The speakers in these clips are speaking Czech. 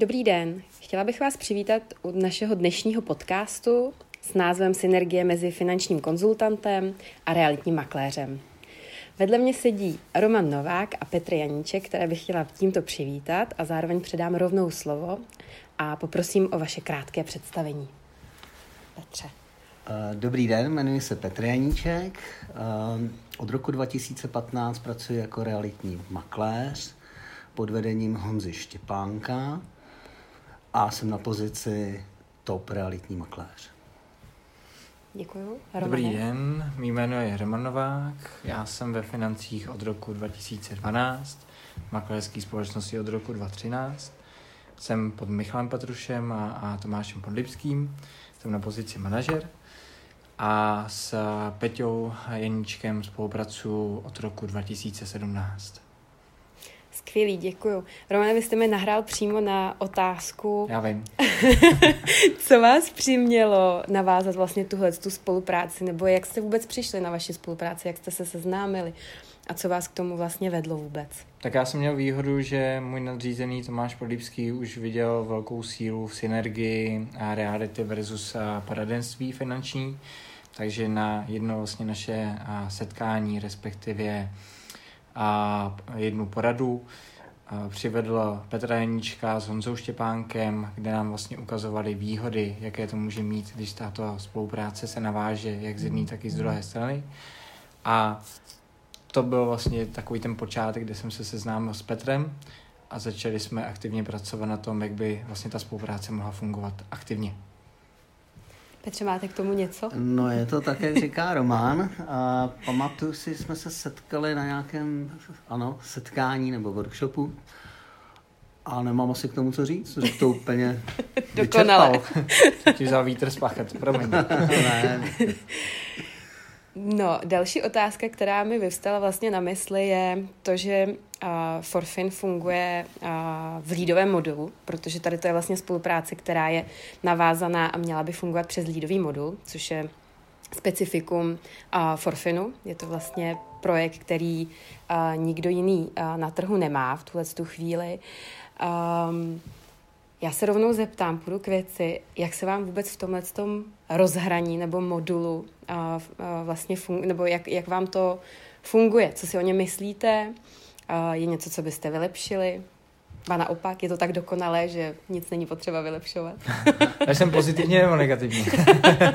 Dobrý den. Chtěla bych vás přivítat u našeho dnešního podcastu s názvem Synergie mezi finančním konzultantem a realitním makléřem. Vedle mě sedí Roman Novák a Petr Janíček, které bych chtěla tímto přivítat a zároveň předám rovnou slovo a poprosím o vaše krátké představení. Petře. Eh, dobrý den, jmenuji se Petr Janíček. Eh, od roku 2015 pracuji jako realitní makléř pod vedením Honzy Štěpánka a jsem na pozici top realitní makléř. Děkuju. Romane. Dobrý den, mý jméno je Roman Novák, já jsem ve financích od roku 2012, makléřské společnosti od roku 2013. Jsem pod Michalem Patrušem a, a Tomášem Podlipským, jsem na pozici manažer a s Peťou Jeníčkem spolupracuji od roku 2017. Skvělý, děkuju. Romane, vy jste mi nahrál přímo na otázku. Já vím. co vás přimělo navázat vlastně tuhle tu spolupráci, nebo jak jste vůbec přišli na vaši spolupráci, jak jste se seznámili a co vás k tomu vlastně vedlo vůbec? Tak já jsem měl výhodu, že můj nadřízený Tomáš Podlípský už viděl velkou sílu v synergii a reality versus poradenství finanční, takže na jedno vlastně naše setkání, respektive a jednu poradu přivedl Petra Janíčka s Honzou Štěpánkem, kde nám vlastně ukazovali výhody, jaké to může mít, když tato spolupráce se naváže jak z jedné, tak i z druhé strany. A to byl vlastně takový ten počátek, kde jsem se seznámil s Petrem a začali jsme aktivně pracovat na tom, jak by vlastně ta spolupráce mohla fungovat aktivně. Petře, máte k tomu něco? No je to tak, jak říká Román. A pamatuju si, jsme se setkali na nějakém ano, setkání nebo workshopu a nemám asi k tomu co říct, že to úplně Dokonale. Ti za vítr z plachet, promiň. ne. No, další otázka, která mi vyvstala vlastně na mysli, je to, že Forfin funguje v lídovém modulu, protože tady to je vlastně spolupráce, která je navázaná a měla by fungovat přes lídový modul, což je specifikum Forfinu. Je to vlastně projekt, který nikdo jiný na trhu nemá v tuhle tu chvíli. Já se rovnou zeptám, půjdu k věci, jak se vám vůbec v tomhle tom rozhraní nebo modulu a, a vlastně fun, nebo jak, jak vám to funguje, co si o něm myslíte, je něco, co byste vylepšili, a naopak, je to tak dokonalé, že nic není potřeba vylepšovat. já jsem pozitivní nebo negativní?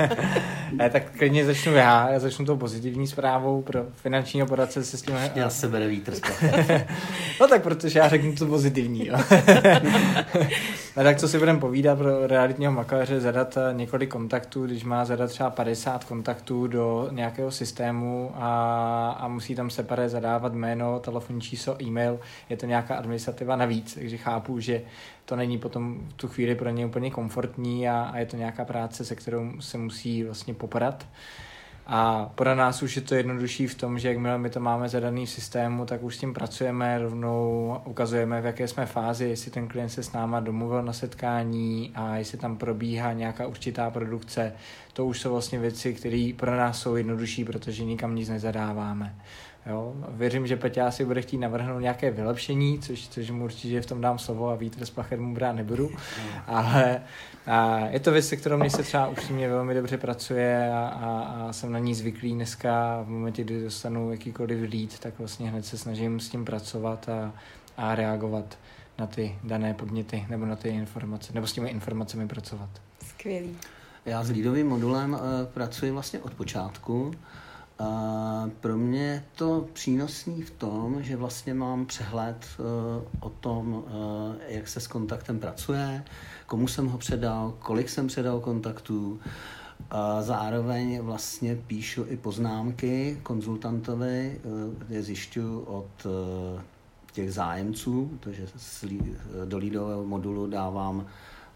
ne, tak klidně začnu já. Já začnu tou pozitivní zprávou pro finanční poradce se s tím... Já se bere vítr No tak, protože já řeknu to pozitivní. Jo. no, tak co si budeme povídat pro realitního makléře, zadat eh, několik kontaktů, když má zadat třeba 50 kontaktů do nějakého systému a, a musí tam separé zadávat jméno, telefonní číslo, e-mail, je to nějaká administrativa navíc takže chápu, že to není potom v tu chvíli pro ně úplně komfortní a, a je to nějaká práce, se kterou se musí vlastně popadat. A pro nás už je to jednodušší v tom, že jakmile my to máme zadaný v systému, tak už s tím pracujeme, rovnou ukazujeme, v jaké jsme fázi, jestli ten klient se s náma domluvil na setkání a jestli tam probíhá nějaká určitá produkce. To už jsou vlastně věci, které pro nás jsou jednodušší, protože nikam nic nezadáváme. Jo? Věřím, že Peťa si bude chtít navrhnout nějaké vylepšení, což, což mu určitě v tom dám slovo a vítr z plachet mu brát nebudu. Ale a je to věc, se kterou mě se třeba upřímně velmi dobře pracuje a, a, a, jsem na ní zvyklý dneska. V momentě, kdy dostanu jakýkoliv lead, tak vlastně hned se snažím s tím pracovat a, a reagovat na ty dané podněty nebo na ty informace, nebo s těmi informacemi pracovat. Skvělý. Já s lídovým modulem uh, pracuji vlastně od počátku. A pro mě je to přínosný v tom, že vlastně mám přehled uh, o tom, uh, jak se s kontaktem pracuje, komu jsem ho předal, kolik jsem předal kontaktů. A zároveň vlastně píšu i poznámky konzultantovi, uh, kde zjišťuju od těch zájemců, protože do lídového modulu dávám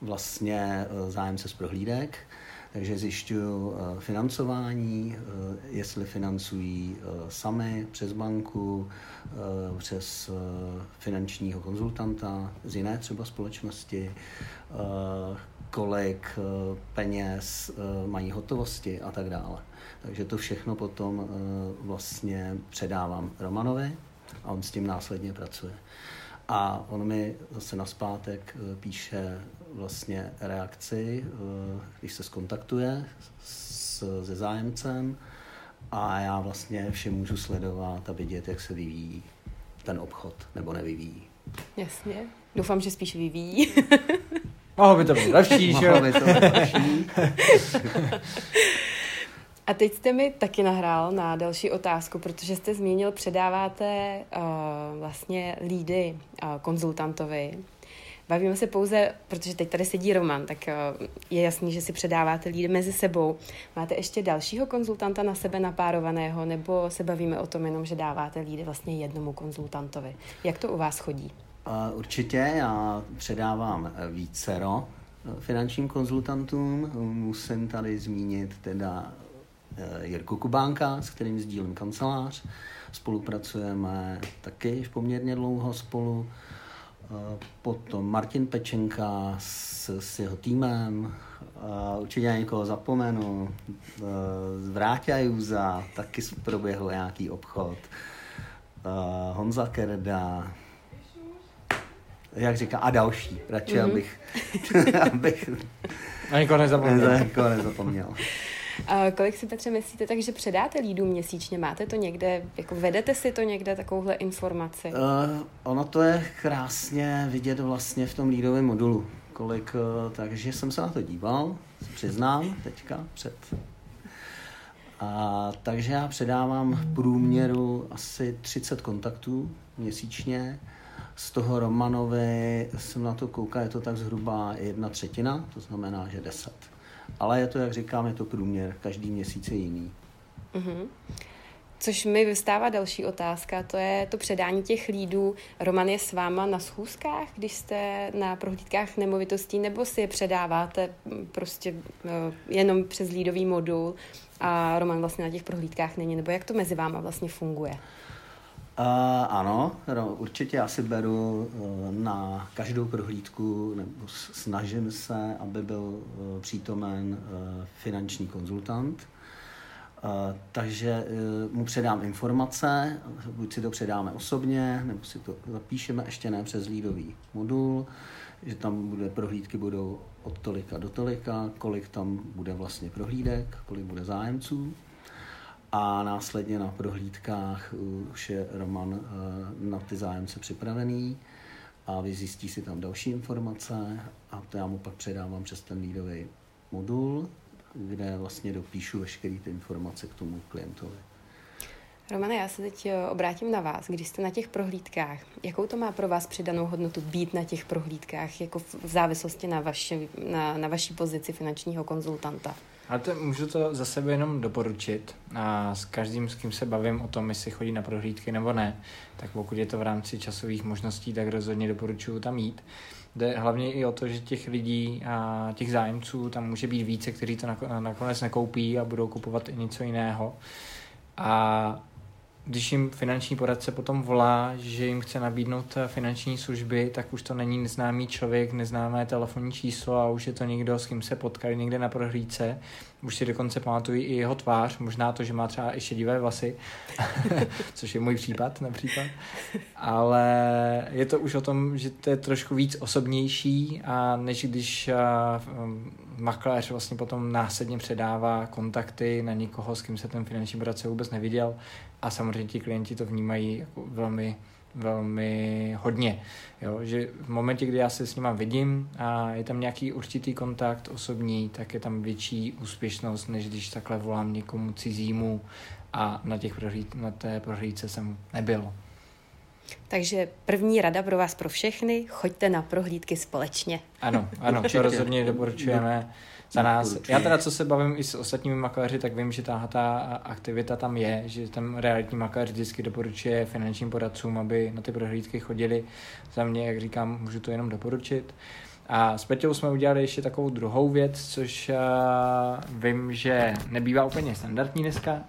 vlastně zájemce z prohlídek, takže zjišťuju eh, financování, eh, jestli financují eh, sami přes banku, přes finančního konzultanta z jiné třeba společnosti, kolik peněz mají hotovosti a tak dále. Takže to všechno potom vlastně předávám Romanovi a on s tím následně pracuje. A on mi zase naspátek píše vlastně reakci, eh, když se skontaktuje s, se zájemcem a já vlastně vše můžu sledovat a vidět, jak se vyvíjí ten obchod nebo nevyvíjí. Jasně. Doufám, že spíš vyvíjí. Mohlo by to být lepší, že Mohlo by to být lepší. A teď jste mi taky nahrál na další otázku, protože jste zmínil, předáváte uh, vlastně lídy uh, konzultantovi. Bavíme se pouze, protože teď tady sedí Roman, tak uh, je jasný, že si předáváte lídy mezi sebou. Máte ještě dalšího konzultanta na sebe napárovaného, nebo se bavíme o tom jenom, že dáváte lídy vlastně jednomu konzultantovi? Jak to u vás chodí? Určitě, já předávám vícero finančním konzultantům. Musím tady zmínit teda Eh, Jirku Kubánka, s kterým sdílím kancelář. Spolupracujeme taky poměrně dlouho spolu. Eh, potom Martin Pečenka s, s jeho týmem, uh, určitě někoho zapomenu, uh, Vráťa Juza, taky proběhl nějaký obchod, uh, Honza Kerda, jak říká, a další, radši mm-hmm. abych, abych a nikoho nezapomněl. nikoho nezapomněl. Kolik si, Petře, myslíte, takže předáte lídů měsíčně? Máte to někde, jako vedete si to někde, takovouhle informaci? Uh, ono to je krásně vidět vlastně v tom lídovém modulu. Kolik, uh, takže jsem se na to díval, přiznám teďka před a, takže já předávám v průměru asi 30 kontaktů měsíčně. Z toho Romanovi jsem na to koukal, je to tak zhruba jedna třetina, to znamená, že 10. Ale je to, jak říkám, je to průměr, každý měsíc je jiný. Mm-hmm. Což mi vystává další otázka, to je to předání těch lídů. Roman je s váma na schůzkách, když jste na prohlídkách nemovitostí, nebo si je předáváte prostě uh, jenom přes lídový modul a Roman vlastně na těch prohlídkách není, nebo jak to mezi váma vlastně funguje? Uh, ano, určitě já si beru uh, na každou prohlídku, nebo snažím se, aby byl uh, přítomen uh, finanční konzultant. Uh, takže uh, mu předám informace, buď si to předáme osobně, nebo si to zapíšeme ještě ne přes lídový modul, že tam bude prohlídky budou od tolika do tolika, kolik tam bude vlastně prohlídek, kolik bude zájemců a následně na prohlídkách už je Roman eh, na ty zájemce připravený a vyzjistí si tam další informace a to já mu pak předávám přes ten lídový modul, kde vlastně dopíšu veškeré ty informace k tomu klientovi. Romane, já se teď eh, obrátím na vás. Když jste na těch prohlídkách, jakou to má pro vás přidanou hodnotu být na těch prohlídkách, jako v závislosti na, vaši, na, na vaší pozici finančního konzultanta? Ale to můžu to za sebe jenom doporučit a s každým, s kým se bavím o tom, jestli chodí na prohlídky nebo ne, tak pokud je to v rámci časových možností, tak rozhodně doporučuju tam jít. Jde hlavně i o to, že těch lidí a těch zájemců tam může být více, kteří to nakonec nekoupí a budou kupovat i něco jiného. A když jim finanční poradce potom volá, že jim chce nabídnout eh, finanční služby, tak už to není neznámý člověk, neznámé telefonní číslo a už je to někdo, s kým se potkali někde na prohlídce. Už si dokonce pamatují i jeho tvář, možná to, že má třeba i šedivé vlasy, což je můj případ například. Ale je to už o tom, že to je trošku víc osobnější a než když eh, makléř vlastně potom následně předává kontakty na někoho, s kým se ten finanční poradce vůbec neviděl, a samozřejmě ti klienti to vnímají jako velmi, velmi hodně. Jo? Že v momentě, kdy já se s nima vidím a je tam nějaký určitý kontakt osobní, tak je tam větší úspěšnost, než když takhle volám někomu cizímu a na, těch prohlí, na té prohlídce jsem nebyl. Takže první rada pro vás pro všechny, choďte na prohlídky společně. Ano, ano, to rozhodně doporučujeme za nás. Já teda, co se bavím i s ostatními makléři, tak vím, že ta, ta aktivita tam je, že ten realitní makléř vždycky doporučuje finančním poradcům, aby na ty prohlídky chodili. Za mě, jak říkám, můžu to jenom doporučit. A s Peťou jsme udělali ještě takovou druhou věc, což uh, vím, že nebývá úplně standardní dneska,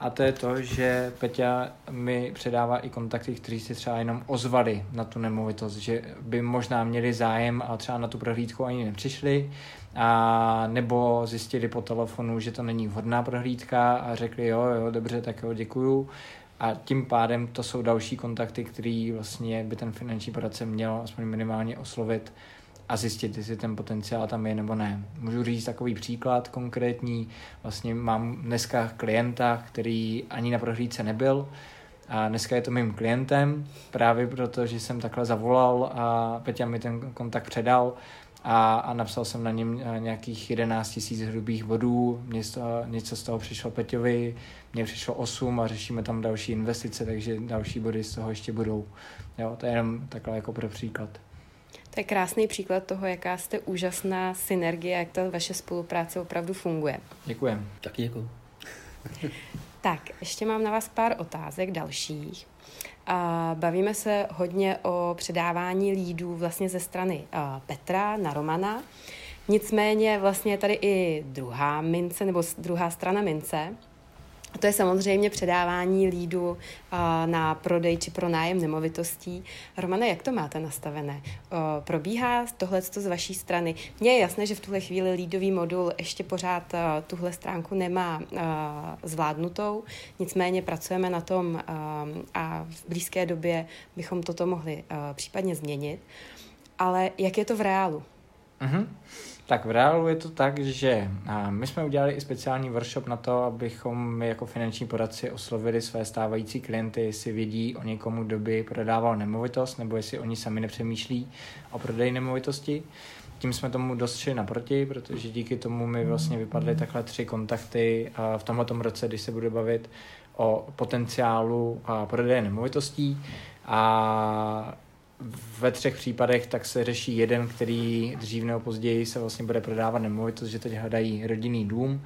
a to je to, že Peťa mi předává i kontakty, kteří si třeba jenom ozvali na tu nemovitost, že by možná měli zájem a třeba na tu prohlídku ani nepřišli, a nebo zjistili po telefonu, že to není vhodná prohlídka a řekli jo, jo, dobře, tak jo, děkuju. A tím pádem to jsou další kontakty, který vlastně by ten finanční poradce měl aspoň minimálně oslovit a zjistit, jestli ten potenciál tam je nebo ne. Můžu říct takový příklad konkrétní. Vlastně mám dneska klienta, který ani na prohlídce nebyl, a dneska je to mým klientem, právě proto, že jsem takhle zavolal a Peťa mi ten kontakt předal a, a napsal jsem na něm eh, nějakých 11 tisíc hrubých bodů, něco, něco z toho přišlo Peťovi, mně přišlo 8 a řešíme tam další investice, takže další body z toho ještě budou. Jo, to je jenom takhle jako pro příklad. To je krásný příklad toho, jaká jste úžasná synergie, jak ta vaše spolupráce opravdu funguje. Děkujem. Taky děkuji. tak, ještě mám na vás pár otázek dalších. A bavíme se hodně o předávání lídů vlastně ze strany Petra na Romana. Nicméně vlastně je tady i druhá mince, nebo druhá strana mince, to je samozřejmě předávání lídu na prodej či pro nájem nemovitostí. Romane, jak to máte nastavené? Probíhá tohle z vaší strany? Mně je jasné, že v tuhle chvíli lídový modul ještě pořád tuhle stránku nemá zvládnutou, nicméně pracujeme na tom a v blízké době bychom toto mohli případně změnit. Ale jak je to v reálu? Uh-huh. Tak v reálu je to tak, že my jsme udělali i speciální workshop na to, abychom my jako finanční poradci oslovili své stávající klienty, jestli vidí o někomu, kdo by prodával nemovitost, nebo jestli oni sami nepřemýšlí o prodeji nemovitosti. Tím jsme tomu dost šli naproti, protože díky tomu mi vlastně vypadly takhle tři kontakty v tomto roce, když se bude bavit o potenciálu prodeje nemovitostí. A ve třech případech tak se řeší jeden, který dřív nebo později se vlastně bude prodávat nemovitost, že teď hledají rodinný dům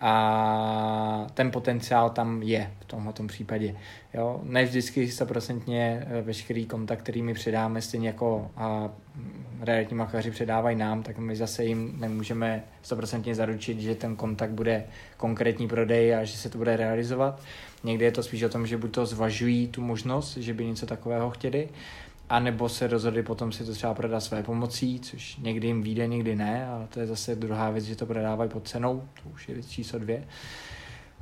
a ten potenciál tam je v tomto případě. Jo? Ne vždycky stoprocentně eh, veškerý kontakt, který my předáme, stejně jako a realitní makaři předávají nám, tak my zase jim nemůžeme stoprocentně zaručit, že ten kontakt bude konkrétní prodej a že se to bude realizovat. Někdy je to spíš o tom, že buď to zvažují tu možnost, že by něco takového chtěli, a nebo se rozhodli potom si to třeba prodat své pomocí, což někdy jim vyjde, někdy ne, ale to je zase druhá věc, že to prodávají pod cenou, to už je věc číslo dvě.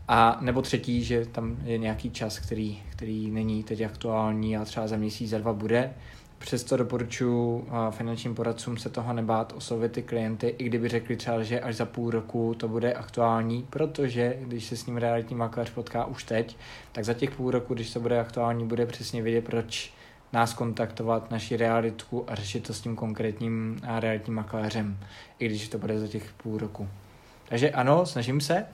A nebo třetí, že tam je nějaký čas, který, který není teď aktuální a třeba za měsíc, za dva bude. Přesto doporučuji finančním poradcům se toho nebát, oslovit ty klienty, i kdyby řekli třeba, že až za půl roku to bude aktuální, protože když se s ním realitní makléř potká už teď, tak za těch půl roku, když to bude aktuální, bude přesně vědět, proč nás kontaktovat, naši realitku a řešit to s tím konkrétním realitním makléřem, i když to bude za těch půl roku. Takže ano, snažím se,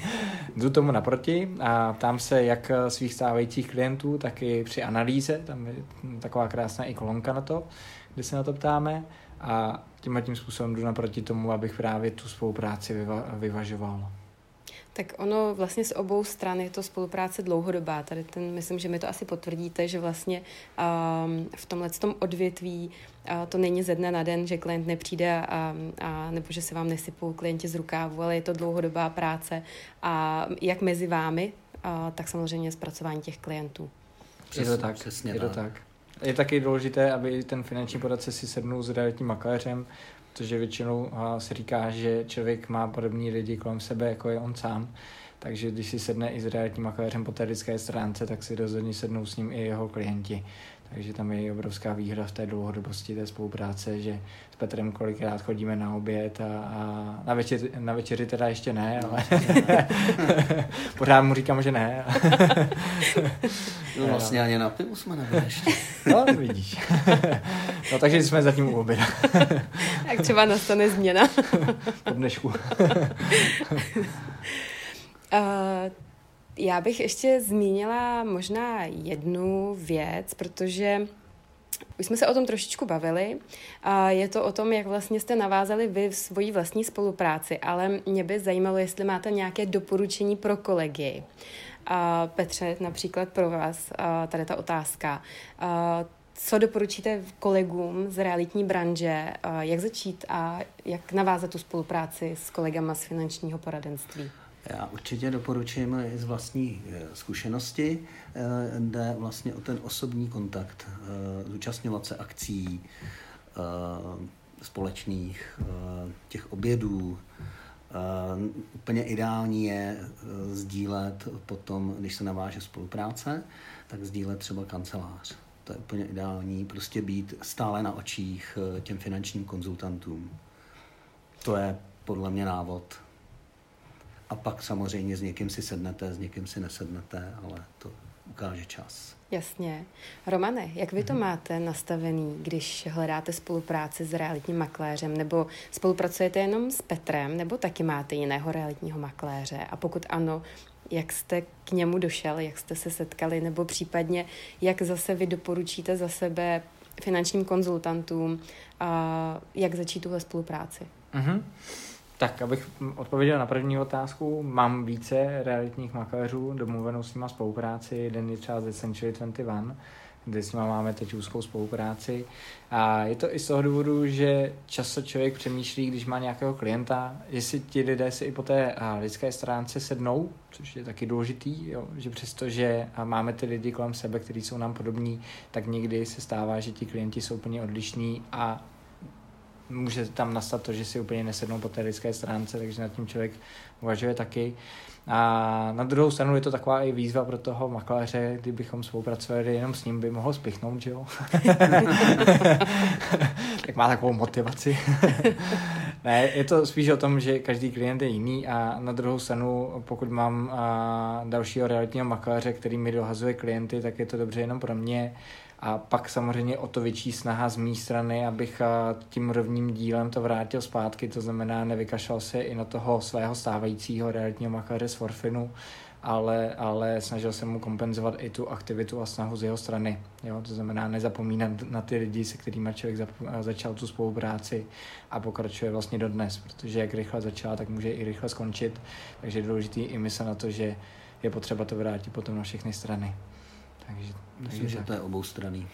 jdu tomu naproti a ptám se jak svých stávajících klientů, tak i při analýze, tam je taková krásná i kolonka na to, kde se na to ptáme a tímhle tím způsobem jdu naproti tomu, abych právě tu spolupráci vyva- vyvažoval. Tak ono vlastně z obou stran je to spolupráce dlouhodobá. Tady ten, myslím, že mi to asi potvrdíte, že vlastně um, v tomhle tom odvětví uh, to není ze dne na den, že klient nepřijde a, a nebo že se vám nesypou klienti z rukávu, ale je to dlouhodobá práce a jak mezi vámi, uh, tak samozřejmě zpracování těch klientů. Přesně, je to tak. Přesně je to tak. Je taky důležité, aby ten finanční poradce si sednul s realitním makléřem, protože většinou se říká, že člověk má podobní lidi kolem sebe, jako je on sám. Takže když si sedne i s realitním makléřem po té stránce, tak si rozhodně sednou s ním i jeho klienti. Takže tam je obrovská výhra v té dlouhodobosti té spolupráce, že s Petrem kolikrát chodíme na oběd a, a na, večer, na večeři teda ještě ne, ale pořád mu říkám, že ne. no vlastně ani na pivu jsme nebyli ještě. no, vidíš. no takže jsme zatím u oběda. tak třeba nastane změna. po dnešku. Uh, já bych ještě zmínila možná jednu věc, protože už jsme se o tom trošičku bavili. Je to o tom, jak vlastně jste navázali vy v svoji vlastní spolupráci, ale mě by zajímalo, jestli máte nějaké doporučení pro kolegy. Petře, například pro vás, tady ta otázka. Co doporučíte kolegům z realitní branže, jak začít a jak navázat tu spolupráci s kolegama z finančního poradenství? Já určitě doporučím z vlastní eh, zkušenosti, eh, jde vlastně o ten osobní kontakt, eh, zúčastňovat se akcí společných, těch obědů, úplně ideální je sdílet potom, když se naváže spolupráce, tak sdílet třeba kancelář. To je úplně ideální, prostě být stále na očích těm finančním konzultantům. To je podle mě návod. A pak samozřejmě s někým si sednete, s někým si nesednete, ale to ukáže čas. Jasně. Romane, jak vy to Mhm. máte nastavený, když hledáte spolupráci s realitním makléřem, nebo spolupracujete jenom s Petrem, nebo taky máte jiného realitního makléře? A pokud ano, jak jste k němu došel, jak jste se setkali, nebo případně jak zase vy doporučíte za sebe finančním konzultantům, a jak začít tuhle spolupráci? Mhm. Tak, abych odpověděl na první otázku, mám více realitních makléřů, domluvenou s nima spolupráci, jeden je třeba ze Century 21, kde s nima máme teď úzkou spolupráci. A je to i z toho důvodu, že často člověk přemýšlí, když má nějakého klienta, jestli ti lidé si i po té lidské stránce sednou, což je taky důležitý, jo, že přestože máme ty lidi kolem sebe, kteří jsou nám podobní, tak někdy se stává, že ti klienti jsou úplně odlišní a může tam nastat to, že si úplně nesednou po té lidské stránce, takže nad tím člověk uvažuje taky. A na druhou stranu je to taková i výzva pro toho makléře, kdybychom spolupracovali jenom s ním, by mohl spichnout, že jo? tak má takovou motivaci. ne, je to spíš o tom, že každý klient je jiný a na druhou stranu, pokud mám a, dalšího realitního makléře, který mi dohazuje klienty, tak je to dobře jenom pro mě. A pak samozřejmě o to větší snaha z mé strany, abych a, tím rovním dílem to vrátil zpátky, to znamená nevykašlal se i na toho svého stávajícího realitního makléře z Forfinu, ale, ale snažil jsem mu kompenzovat i tu aktivitu a snahu z jeho strany. Jo? To znamená nezapomínat na ty lidi, se kterými člověk zap- začal tu spolupráci a pokračuje vlastně do dnes, protože jak rychle začala, tak může i rychle skončit, takže je důležitý i myslet na to, že je potřeba to vrátit potom na všechny strany. Takže, Myslím, takže že tak. to je oboustranný.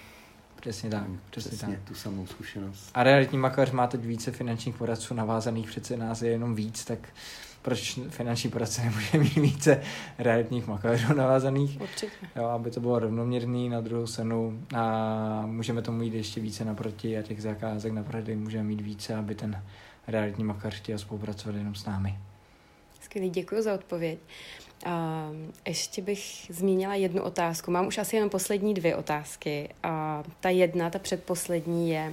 Přesně tak, přesně, přesně tak. tu samou zkušenost. A realitní makléř má teď více finančních poradců navázaných, přece nás je jenom víc, tak proč finanční poradce nemůže mít více realitních makléřů navázaných? Určitě. Jo, aby to bylo rovnoměrný na druhou stranu a můžeme tomu jít ještě více naproti a těch zakázek na prodej můžeme mít více, aby ten realitní makléř chtěl spolupracovat jenom s námi. Skvělý, děkuji za odpověď. A ještě bych zmínila jednu otázku. Mám už asi jenom poslední dvě otázky. A ta jedna, ta předposlední je,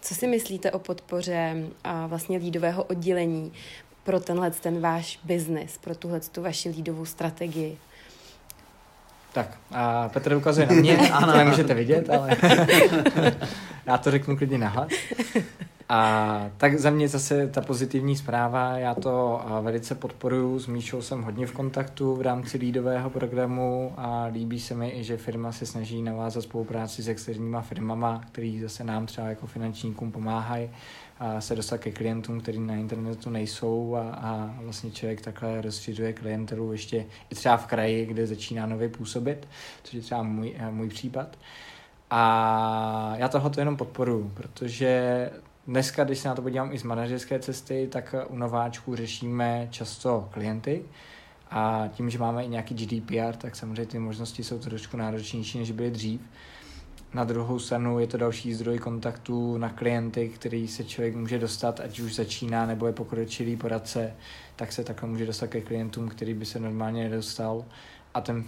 co si myslíte o podpoře a vlastně lídového oddělení pro tenhle ten váš biznis, pro tuhle tu vaši lídovou strategii? Tak, a Petr ukazuje na mě, ano, nemůžete vidět, ale já to řeknu klidně nahlas. A tak za mě zase ta pozitivní zpráva, já to a, velice podporuji, s Míšou jsem hodně v kontaktu v rámci lídového programu a líbí se mi i, že firma se snaží navázat spolupráci s externíma firmama, který zase nám třeba jako finančníkům pomáhají a se dostat ke klientům, kteří na internetu nejsou a, a vlastně člověk takhle rozšiřuje klientelu ještě i třeba v kraji, kde začíná nově působit, což je třeba můj, můj případ. A já tohle jenom podporuji, protože dneska, když se na to podívám i z manažerské cesty, tak u nováčků řešíme často klienty a tím, že máme i nějaký GDPR, tak samozřejmě ty možnosti jsou trošku náročnější, než byly dřív. Na druhou stranu je to další zdroj kontaktu na klienty, který se člověk může dostat, ať už začíná nebo je pokročilý poradce, tak se takhle může dostat ke klientům, který by se normálně nedostal. A ten uh,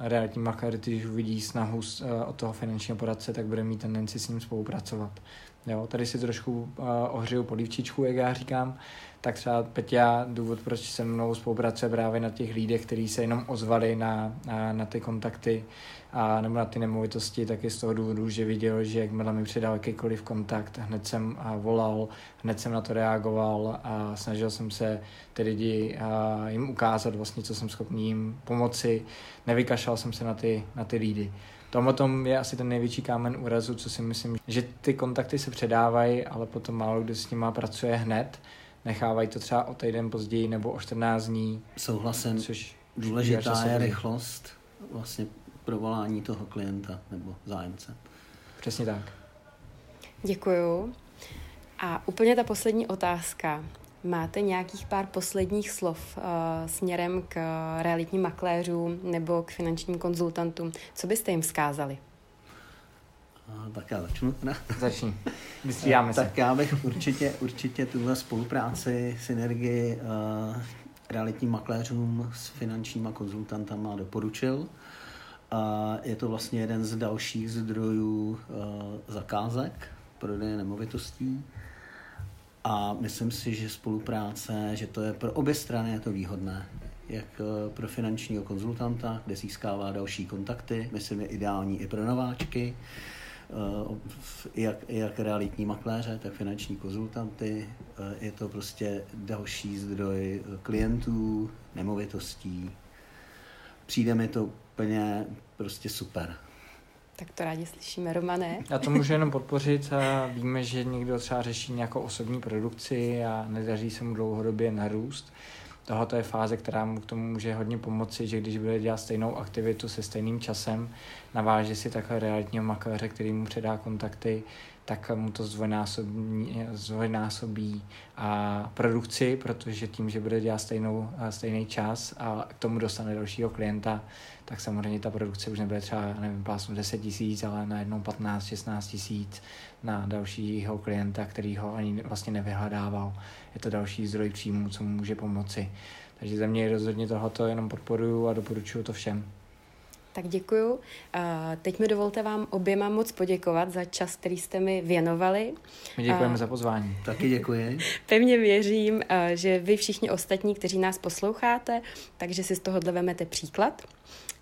realitní makléř, když uvidí snahu uh, od toho finančního poradce, tak bude mít tendenci s ním spolupracovat. Jo, tady si trošku uh, ohřeju polívčičku, jak já říkám, tak třeba Peťa, důvod, proč se mnou spolupracuje právě na těch lídech, kteří se jenom ozvali na, na, na ty kontakty a nebo na ty nemovitosti, tak je z toho důvodu, že viděl, že jakmile mi přidal jakýkoliv kontakt, hned jsem a, volal, hned jsem na to reagoval a snažil jsem se ty lidi a, jim ukázat vlastně, co jsem schopný jim pomoci. Nevykašlal jsem se na ty, na ty lídy. Tom o tom je asi ten největší kámen úrazu, co si myslím, že ty kontakty se předávají, ale potom málo kdo s nima pracuje hned. Nechávají to třeba o týden později nebo o 14 dní. Souhlasím. Což Důležitá je rychlost vlastně provolání toho klienta nebo zájemce. Přesně tak. Děkuju. A úplně ta poslední otázka. Máte nějakých pár posledních slov uh, směrem k realitním makléřům nebo k finančním konzultantům? Co byste jim vzkázali? Uh, tak já začnu teda. Začni. Vystřídáme se. Tak já bych určitě, určitě tuhle spolupráci, synergii uh, realitním makléřům s finančníma konzultantama doporučil. Uh, je to vlastně jeden z dalších zdrojů uh, zakázek prodeje nemovitostí. A myslím si, že spolupráce, že to je pro obě strany je to výhodné. Jak pro finančního konzultanta, kde získává další kontakty, myslím je ideální i pro nováčky, Eh, jak, jak realitní makléře, tak finanční konzultanty. Eh, je to prostě další zdroj klientů, nemovitostí. Přijde mi to úplně prostě super. Tak to rádi slyšíme, Romane. Já to můžu jenom podpořit a víme, že někdo třeba řeší nějakou osobní produkci a nedaří se mu dlouhodobě narůst tohle je fáze, která mu k tomu může hodně pomoci, že když bude dělat stejnou aktivitu se stejným časem, naváže si takhle realitního makléře, který mu předá kontakty, tak mu to zvojnásobí, zvojnásobí a produkci, protože tím, že bude dělat stejnou, stejný čas a k tomu dostane dalšího klienta, tak samozřejmě ta produkce už nebude třeba, nevím, plásnu 10 tisíc, ale najednou 15-16 tisíc na dalšího klienta, který ho ani vlastně nevyhledával. Je to další zdroj příjmu, co mu může pomoci. Takže za mě rozhodně tohoto jenom podporuju a doporučuju to všem. Tak děkuju. Teď mi dovolte vám oběma moc poděkovat za čas, který jste mi věnovali. My děkujeme za pozvání. Taky děkuji. Pevně věřím, že vy všichni ostatní, kteří nás posloucháte, takže si z tohohle vemete příklad.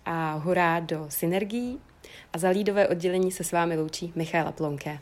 A hurá do synergií. A za lídové oddělení se s vámi loučí Michaela Plonké.